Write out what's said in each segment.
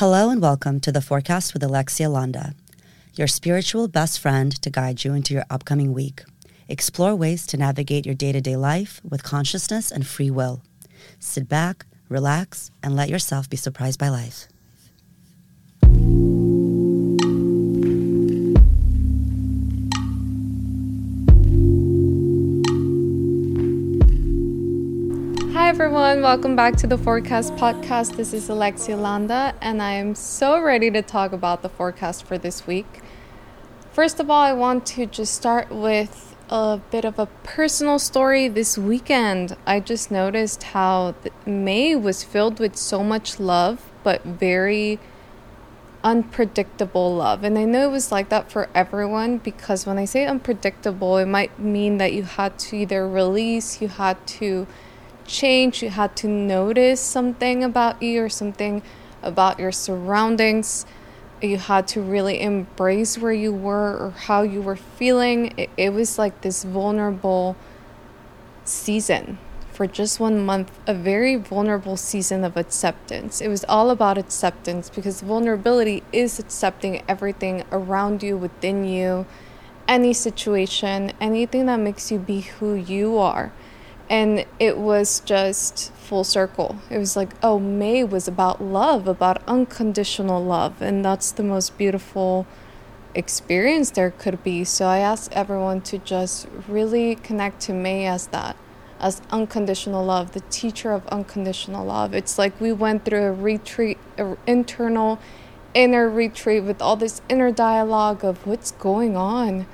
Hello and welcome to the forecast with Alexia Landa, your spiritual best friend to guide you into your upcoming week. Explore ways to navigate your day to day life with consciousness and free will. Sit back, relax, and let yourself be surprised by life. Everyone. Welcome back to the Forecast Podcast. This is Alexia Landa, and I am so ready to talk about the forecast for this week. First of all, I want to just start with a bit of a personal story this weekend. I just noticed how May was filled with so much love, but very unpredictable love. And I know it was like that for everyone because when I say unpredictable, it might mean that you had to either release, you had to change, you had to notice something about you or something about your surroundings. You had to really embrace where you were or how you were feeling. It, it was like this vulnerable season for just one month, a very vulnerable season of acceptance. It was all about acceptance because vulnerability is accepting everything around you, within you, any situation, anything that makes you be who you are and it was just full circle. It was like, oh, May was about love, about unconditional love, and that's the most beautiful experience there could be. So I asked everyone to just really connect to May as that, as unconditional love, the teacher of unconditional love. It's like we went through a retreat, an internal, inner retreat with all this inner dialogue of what's going on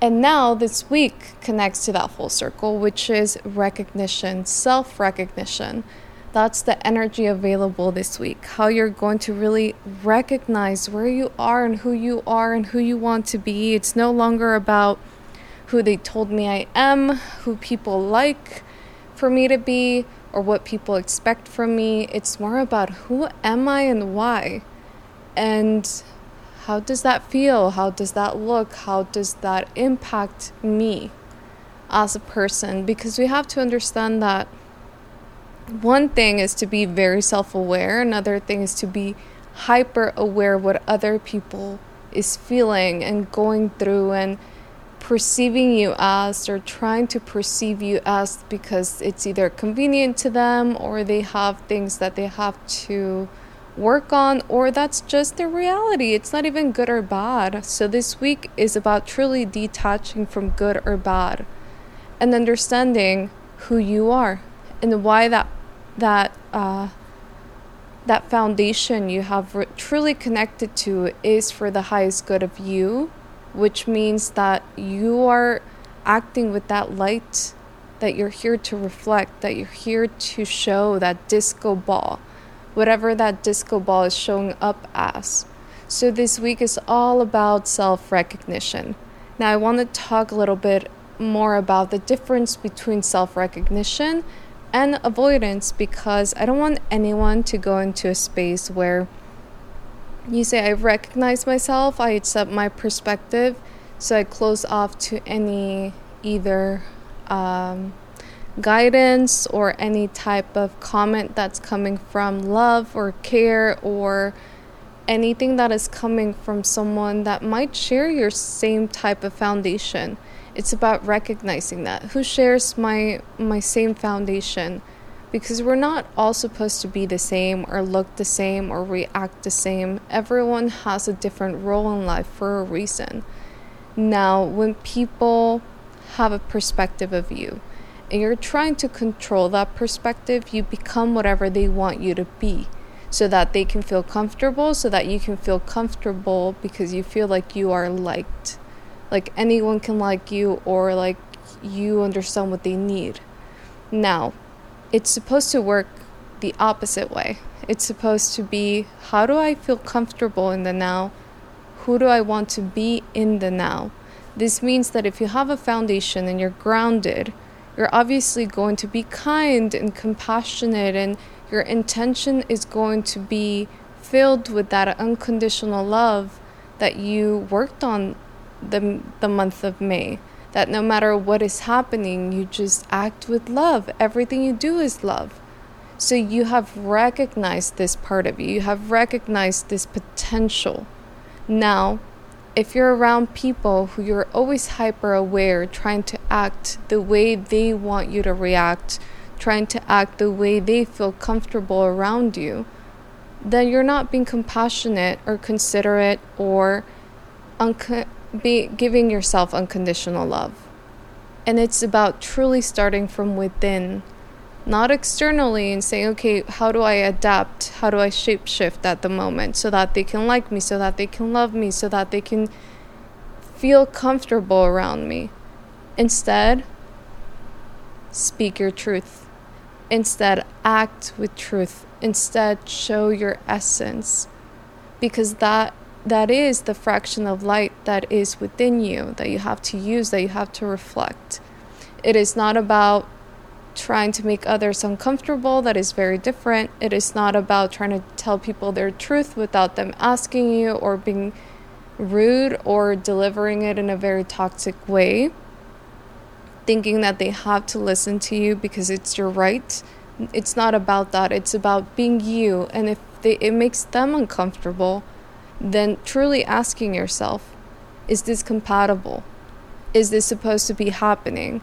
and now this week connects to that full circle, which is recognition, self recognition. That's the energy available this week. How you're going to really recognize where you are and who you are and who you want to be. It's no longer about who they told me I am, who people like for me to be, or what people expect from me. It's more about who am I and why. And how does that feel? How does that look? How does that impact me as a person? Because we have to understand that one thing is to be very self aware, another thing is to be hyper aware what other people is feeling and going through and perceiving you as or trying to perceive you as because it's either convenient to them or they have things that they have to work on, or that's just the reality. It's not even good or bad. So, this week is about truly detaching from good or bad and understanding who you are and why that, that, uh, that foundation you have re- truly connected to is for the highest good of you, which means that you are acting with that light that you're here to reflect, that you're here to show that disco ball whatever that disco ball is showing up as. So this week is all about self recognition. Now, I want to talk a little bit more about the difference between self recognition and avoidance because I don't want anyone to go into a space where you say, I recognize myself, I accept my perspective, so I close off to any either. Um, guidance or any type of comment that's coming from love or care or anything that is coming from someone that might share your same type of foundation. It's about recognizing that who shares my my same foundation because we're not all supposed to be the same or look the same or react the same. Everyone has a different role in life for a reason. Now, when people have a perspective of you, and you're trying to control that perspective, you become whatever they want you to be so that they can feel comfortable, so that you can feel comfortable because you feel like you are liked. Like anyone can like you, or like you understand what they need. Now, it's supposed to work the opposite way. It's supposed to be how do I feel comfortable in the now? Who do I want to be in the now? This means that if you have a foundation and you're grounded, you're obviously going to be kind and compassionate, and your intention is going to be filled with that unconditional love that you worked on the, the month of May. That no matter what is happening, you just act with love. Everything you do is love. So you have recognized this part of you, you have recognized this potential. Now, if you're around people who you're always hyper aware, trying to act the way they want you to react, trying to act the way they feel comfortable around you, then you're not being compassionate or considerate or be giving yourself unconditional love. And it's about truly starting from within, not externally and saying, okay, how do I adapt? How do I shapeshift at the moment so that they can like me, so that they can love me, so that they can feel comfortable around me? Instead, speak your truth. Instead, act with truth. Instead, show your essence. Because that that is the fraction of light that is within you that you have to use, that you have to reflect. It is not about trying to make others uncomfortable, that is very different. It is not about trying to tell people their truth without them asking you or being rude or delivering it in a very toxic way, thinking that they have to listen to you because it's your right. It's not about that. It's about being you. And if they, it makes them uncomfortable, then truly asking yourself is this compatible? Is this supposed to be happening?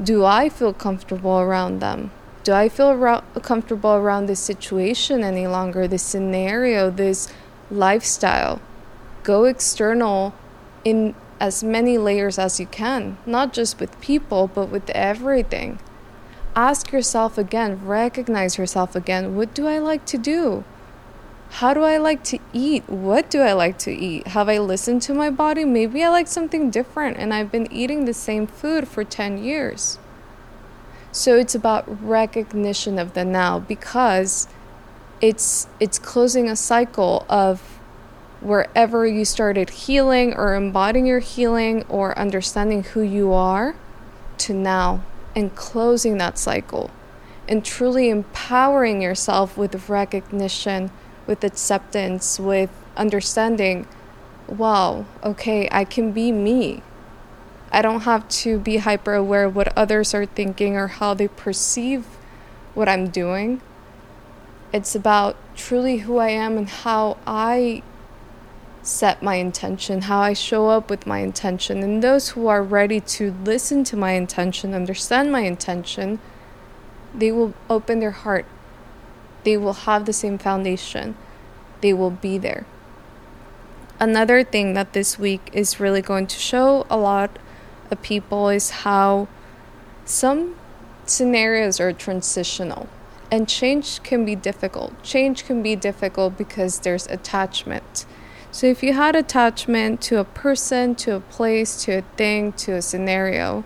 Do I feel comfortable around them? Do I feel comfortable around this situation any longer, this scenario, this lifestyle? Go external in as many layers as you can, not just with people, but with everything. Ask yourself again, recognize yourself again. What do I like to do? How do I like to eat? What do I like to eat? Have I listened to my body? Maybe I like something different and I've been eating the same food for 10 years. So it's about recognition of the now because it's it's closing a cycle of wherever you started healing or embodying your healing or understanding who you are to now and closing that cycle and truly empowering yourself with recognition with acceptance, with understanding, wow, okay, I can be me. I don't have to be hyper aware of what others are thinking or how they perceive what I'm doing. It's about truly who I am and how I set my intention, how I show up with my intention. And those who are ready to listen to my intention, understand my intention, they will open their heart they will have the same foundation, they will be there. Another thing that this week is really going to show a lot of people is how some scenarios are transitional and change can be difficult. Change can be difficult because there's attachment. So, if you had attachment to a person, to a place, to a thing, to a scenario,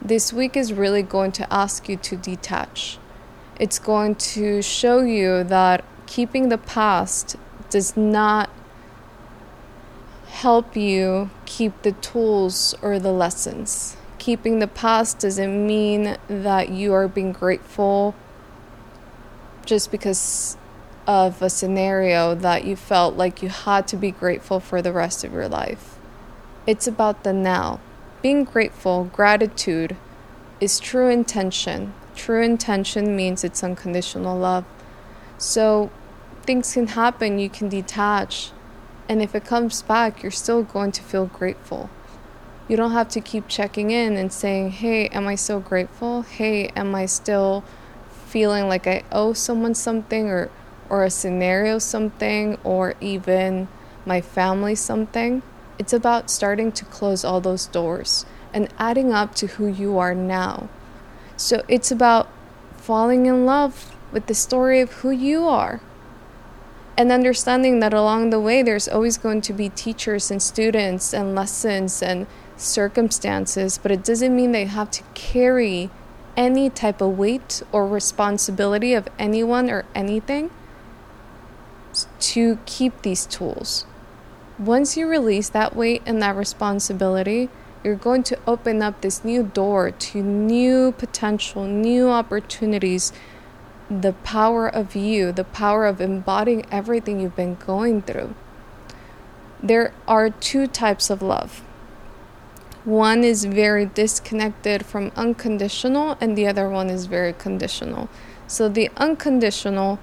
this week is really going to ask you to detach it's going to show you that keeping the past does not help you keep the tools or the lessons. Keeping the past doesn't mean that you are being grateful just because of a scenario that you felt like you had to be grateful for the rest of your life. It's about the now. Being grateful, gratitude, is true intention True intention means it's unconditional love. So things can happen, you can detach. And if it comes back, you're still going to feel grateful. You don't have to keep checking in and saying, hey, am I still grateful? Hey, am I still feeling like I owe someone something or, or a scenario something or even my family something? It's about starting to close all those doors and adding up to who you are now. So it's about falling in love with the story of who you are and understanding that along the way there's always going to be teachers and students and lessons and circumstances, but it doesn't mean they have to carry any type of weight or responsibility of anyone or anything to keep these tools. Once you release that weight and that responsibility, you're going to open up this new door to new potential, new opportunities, the power of you, the power of embodying everything you've been going through. There are two types of love. One is very disconnected from unconditional, and the other one is very conditional. So the unconditional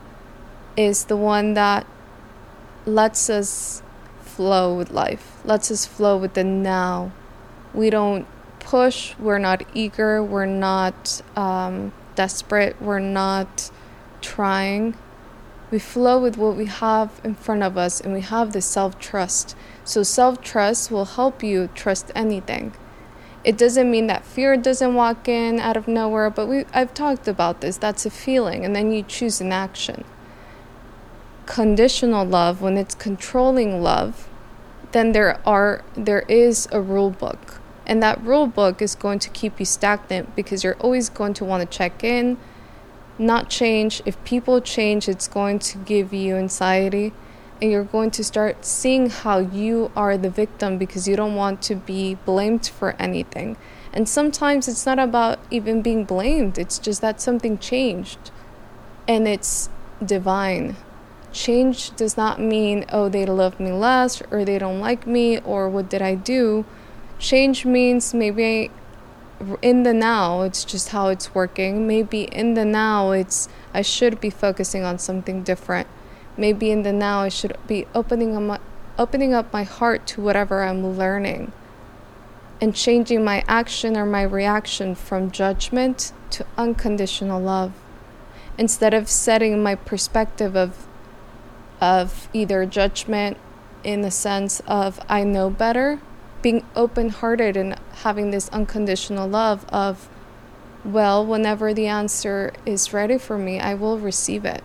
is the one that lets us flow with life, lets us flow with the now. We don't push, we're not eager, we're not um, desperate, we're not trying. We flow with what we have in front of us and we have the self trust. So, self trust will help you trust anything. It doesn't mean that fear doesn't walk in out of nowhere, but we, I've talked about this. That's a feeling, and then you choose an action. Conditional love, when it's controlling love, then there are there is a rule book, and that rule book is going to keep you stagnant because you're always going to want to check in, not change. If people change, it's going to give you anxiety and you're going to start seeing how you are the victim because you don't want to be blamed for anything. And sometimes it's not about even being blamed, it's just that something changed and it's divine. Change does not mean, oh, they love me less or they don't like me or what did I do. Change means maybe in the now, it's just how it's working. Maybe in the now, it's I should be focusing on something different maybe in the now I should be opening up my, opening up my heart to whatever I'm learning and changing my action or my reaction from judgment to unconditional love instead of setting my perspective of of either judgment in the sense of I know better being open-hearted and having this unconditional love of well whenever the answer is ready for me I will receive it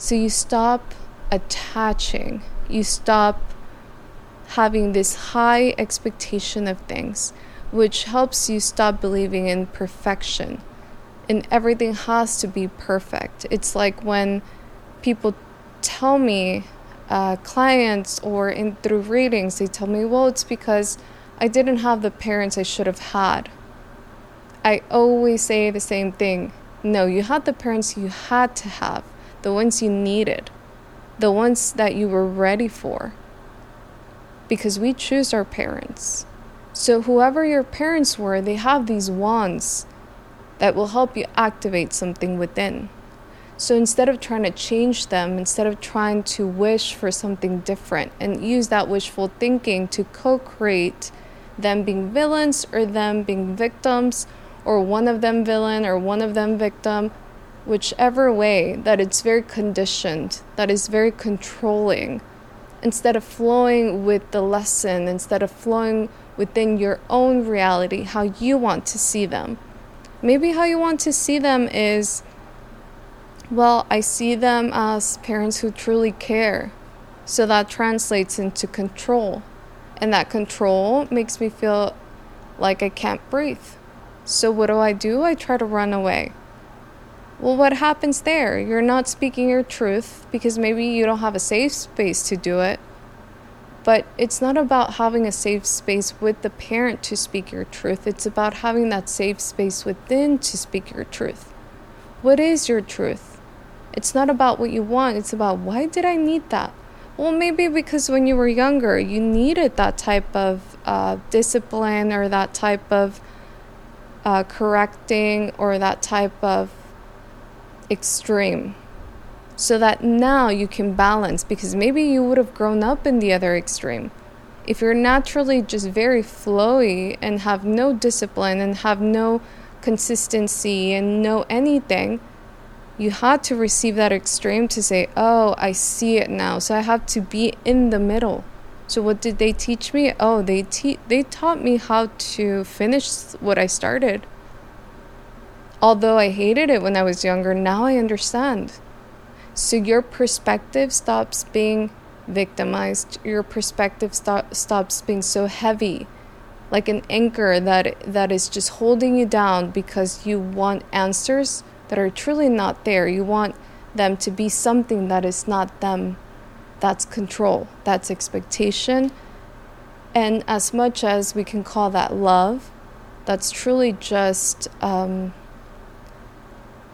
so you stop attaching, you stop having this high expectation of things, which helps you stop believing in perfection. And everything has to be perfect. It's like when people tell me, uh, clients or in through readings, they tell me, well, it's because I didn't have the parents I should have had. I always say the same thing. No, you had the parents you had to have the ones you needed, the ones that you were ready for. Because we choose our parents. So, whoever your parents were, they have these wands that will help you activate something within. So, instead of trying to change them, instead of trying to wish for something different and use that wishful thinking to co create them being villains or them being victims, or one of them villain or one of them victim, whichever way that it's very conditioned, that is very controlling, instead of flowing with the lesson, instead of flowing within your own reality, how you want to see them. Maybe how you want to see them is well, I see them as parents who truly care. So that translates into control. And that control makes me feel like I can't breathe. So what do I do? I try to run away. Well, what happens there? You're not speaking your truth because maybe you don't have a safe space to do it. But it's not about having a safe space with the parent to speak your truth. It's about having that safe space within to speak your truth. What is your truth? It's not about what you want, it's about why did I need that? Well, maybe because when you were younger, you needed that type of uh, discipline or that type of uh, correcting or that type of extreme so that now you can balance because maybe you would have grown up in the other extreme. If you're naturally just very flowy and have no discipline and have no consistency and no anything, you had to receive that extreme to say, Oh, I see it now. So I have to be in the middle. So what did they teach me? Oh, they te- they taught me how to finish what I started. Although I hated it when I was younger, now I understand. So your perspective stops being victimized. Your perspective stop, stops being so heavy, like an anchor that that is just holding you down because you want answers that are truly not there. You want them to be something that is not them. That's control. That's expectation. And as much as we can call that love, that's truly just um,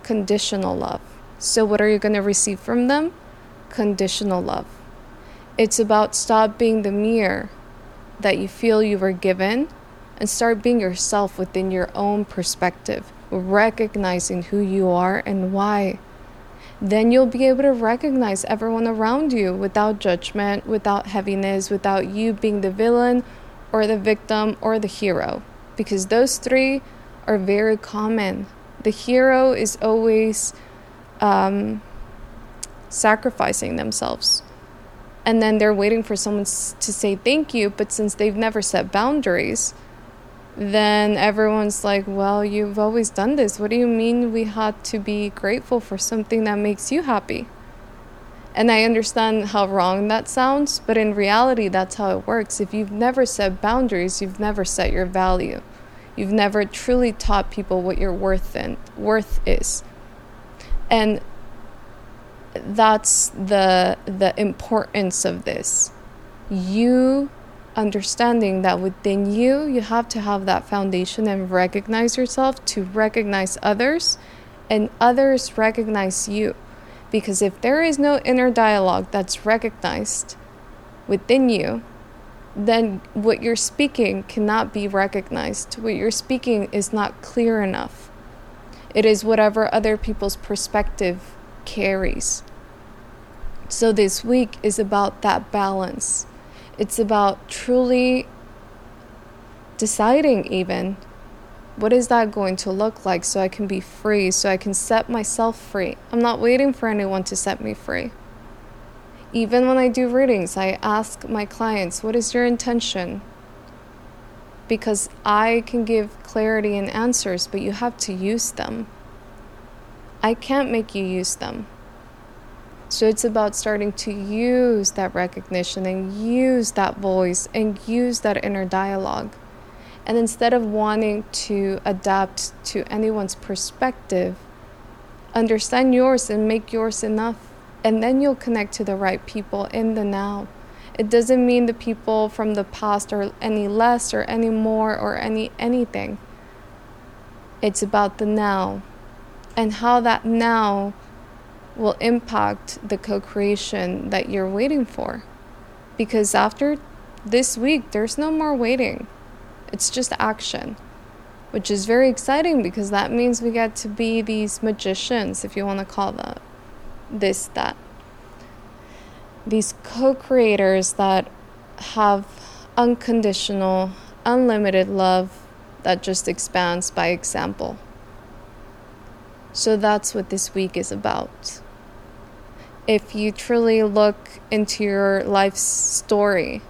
conditional love. So, what are you going to receive from them? Conditional love. It's about stop being the mirror that you feel you were given and start being yourself within your own perspective. Recognizing who you are and why. Then you'll be able to recognize everyone around you without judgment, without heaviness, without you being the villain or the victim or the hero. Because those three are very common. The hero is always um, sacrificing themselves. And then they're waiting for someone to say thank you, but since they've never set boundaries, then everyone's like, Well, you've always done this. What do you mean we had to be grateful for something that makes you happy? And I understand how wrong that sounds, but in reality, that's how it works. If you've never set boundaries, you've never set your value. You've never truly taught people what your worth and worth is. And that's the the importance of this. You understanding that within you, you have to have that foundation and recognize yourself to recognize others, and others recognize you. Because if there is no inner dialogue that's recognized within you, then what you're speaking cannot be recognized. What you're speaking is not clear enough. It is whatever other people's perspective carries. So, this week is about that balance it's about truly deciding, even what is that going to look like so I can be free, so I can set myself free. I'm not waiting for anyone to set me free. Even when I do readings, I ask my clients, What is your intention? Because I can give clarity and answers, but you have to use them. I can't make you use them. So it's about starting to use that recognition and use that voice and use that inner dialogue. And instead of wanting to adapt to anyone's perspective, understand yours and make yours enough. And then you'll connect to the right people in the now. It doesn't mean the people from the past are any less or any more or any anything. It's about the now and how that now will impact the co creation that you're waiting for. Because after this week, there's no more waiting, it's just action, which is very exciting because that means we get to be these magicians, if you want to call that this, that. These co creators that have unconditional, unlimited love that just expands by example. So that's what this week is about if you truly look into your life story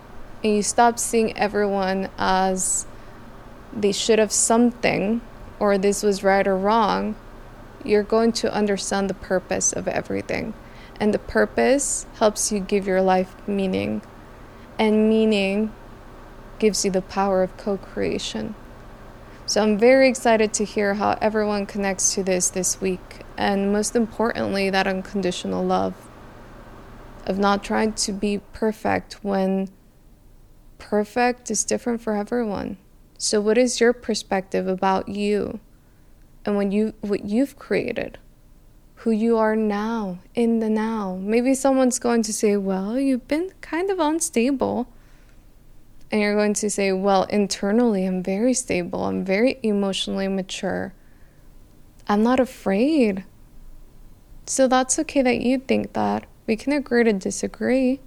and you stop seeing everyone as they should have something or this was right or wrong, you're going to understand the purpose of everything. And the purpose helps you give your life meaning. And meaning gives you the power of co creation. So I'm very excited to hear how everyone connects to this this week. And most importantly, that unconditional love of not trying to be perfect when perfect is different for everyone. So what is your perspective about you and when you what you've created? Who you are now in the now. Maybe someone's going to say, "Well, you've been kind of unstable." And you're going to say, "Well, internally I'm very stable. I'm very emotionally mature. I'm not afraid." So that's okay that you think that. We can agree to disagree.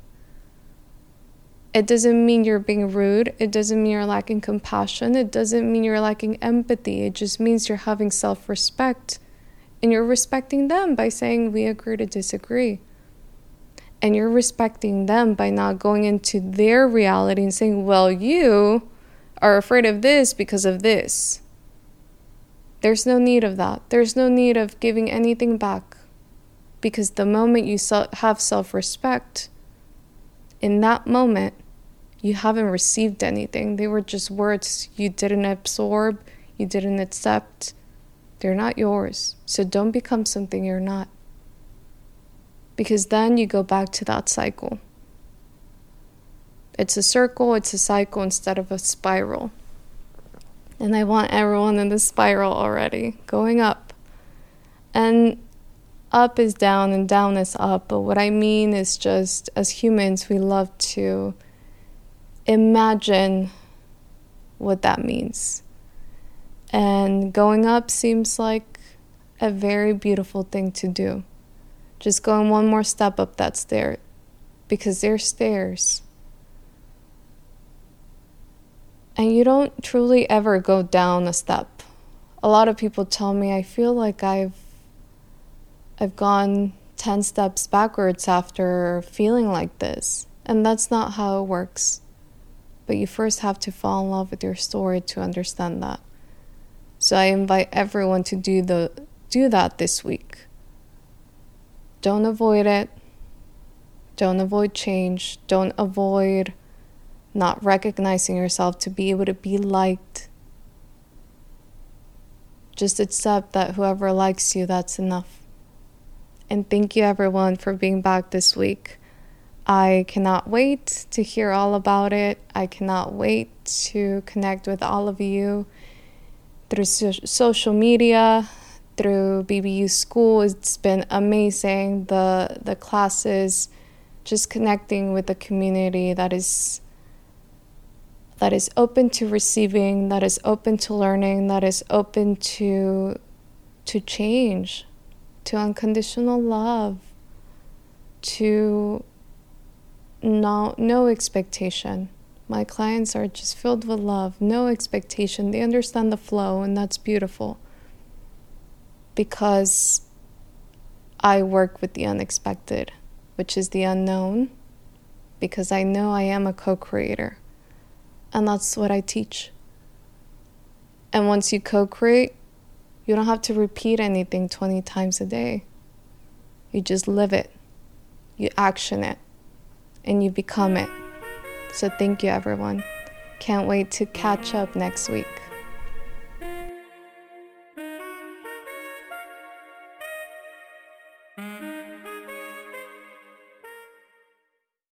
It doesn't mean you're being rude. It doesn't mean you're lacking compassion. It doesn't mean you're lacking empathy. It just means you're having self respect. And you're respecting them by saying, We agree to disagree. And you're respecting them by not going into their reality and saying, Well, you are afraid of this because of this. There's no need of that. There's no need of giving anything back. Because the moment you have self respect, in that moment, you haven't received anything. They were just words you didn't absorb, you didn't accept. They're not yours. So don't become something you're not. Because then you go back to that cycle. It's a circle, it's a cycle instead of a spiral. And I want everyone in the spiral already, going up. And up is down and down is up. But what I mean is just as humans, we love to imagine what that means. And going up seems like a very beautiful thing to do. Just going one more step up that stair because they're stairs. And you don't truly ever go down a step. A lot of people tell me I feel like I've I've gone 10 steps backwards after feeling like this. And that's not how it works. But you first have to fall in love with your story to understand that. So I invite everyone to do the do that this week. Don't avoid it. Don't avoid change. Don't avoid not recognizing yourself to be able to be liked. Just accept that whoever likes you, that's enough. And thank you everyone for being back this week. I cannot wait to hear all about it. I cannot wait to connect with all of you through so- social media, through BBU school. It's been amazing. The the classes, just connecting with the community that is that is open to receiving, that is open to learning, that is open to to change, to unconditional love, to no no expectation. My clients are just filled with love no expectation. They understand the flow and that's beautiful. Because i work with the unexpected which is the unknown because i know i am a co-creator. And that's what i teach. And once you co-create you don't have to repeat anything 20 times a day you just live it you action it and you become it. So thank you, everyone. Can't wait to catch up next week.